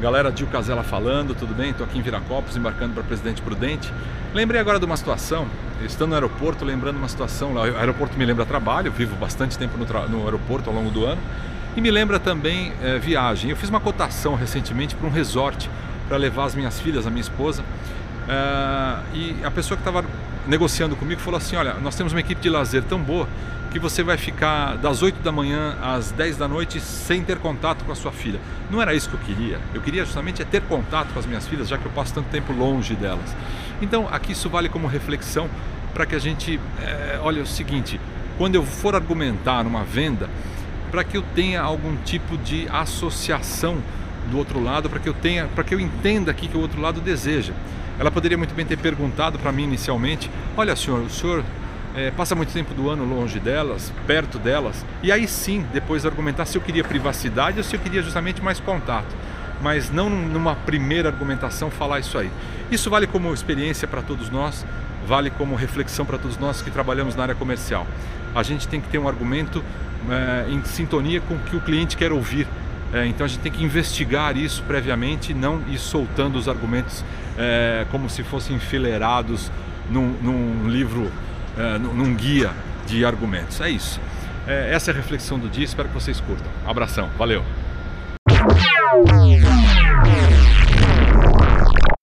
Galera, Dil Casella falando, tudo bem? Estou aqui em Viracopos, embarcando para Presidente Prudente. Lembrei agora de uma situação, estando no aeroporto, lembrando uma situação. O aeroporto me lembra trabalho, vivo bastante tempo no, no aeroporto ao longo do ano. E me lembra também é, viagem. Eu fiz uma cotação recentemente para um resort para levar as minhas filhas, a minha esposa. Uh, e a pessoa que estava negociando comigo falou assim: Olha, nós temos uma equipe de lazer tão boa que você vai ficar das 8 da manhã às 10 da noite sem ter contato com a sua filha. Não era isso que eu queria. Eu queria justamente é ter contato com as minhas filhas, já que eu passo tanto tempo longe delas. Então, aqui isso vale como reflexão para que a gente é, olha o seguinte: quando eu for argumentar uma venda, para que eu tenha algum tipo de associação do outro lado, para que eu tenha, para que eu entenda aqui que o outro lado deseja. Ela poderia muito bem ter perguntado para mim inicialmente: Olha, senhor, o senhor é, passa muito tempo do ano longe delas, perto delas, e aí sim depois argumentar se eu queria privacidade ou se eu queria justamente mais contato. Mas não numa primeira argumentação falar isso aí. Isso vale como experiência para todos nós, vale como reflexão para todos nós que trabalhamos na área comercial. A gente tem que ter um argumento é, em sintonia com o que o cliente quer ouvir. É, então a gente tem que investigar isso previamente, não ir soltando os argumentos é, como se fossem enfileirados num, num livro é, num guia de argumentos. É isso. É, essa é a reflexão do dia, espero que vocês curtam. Abração, valeu!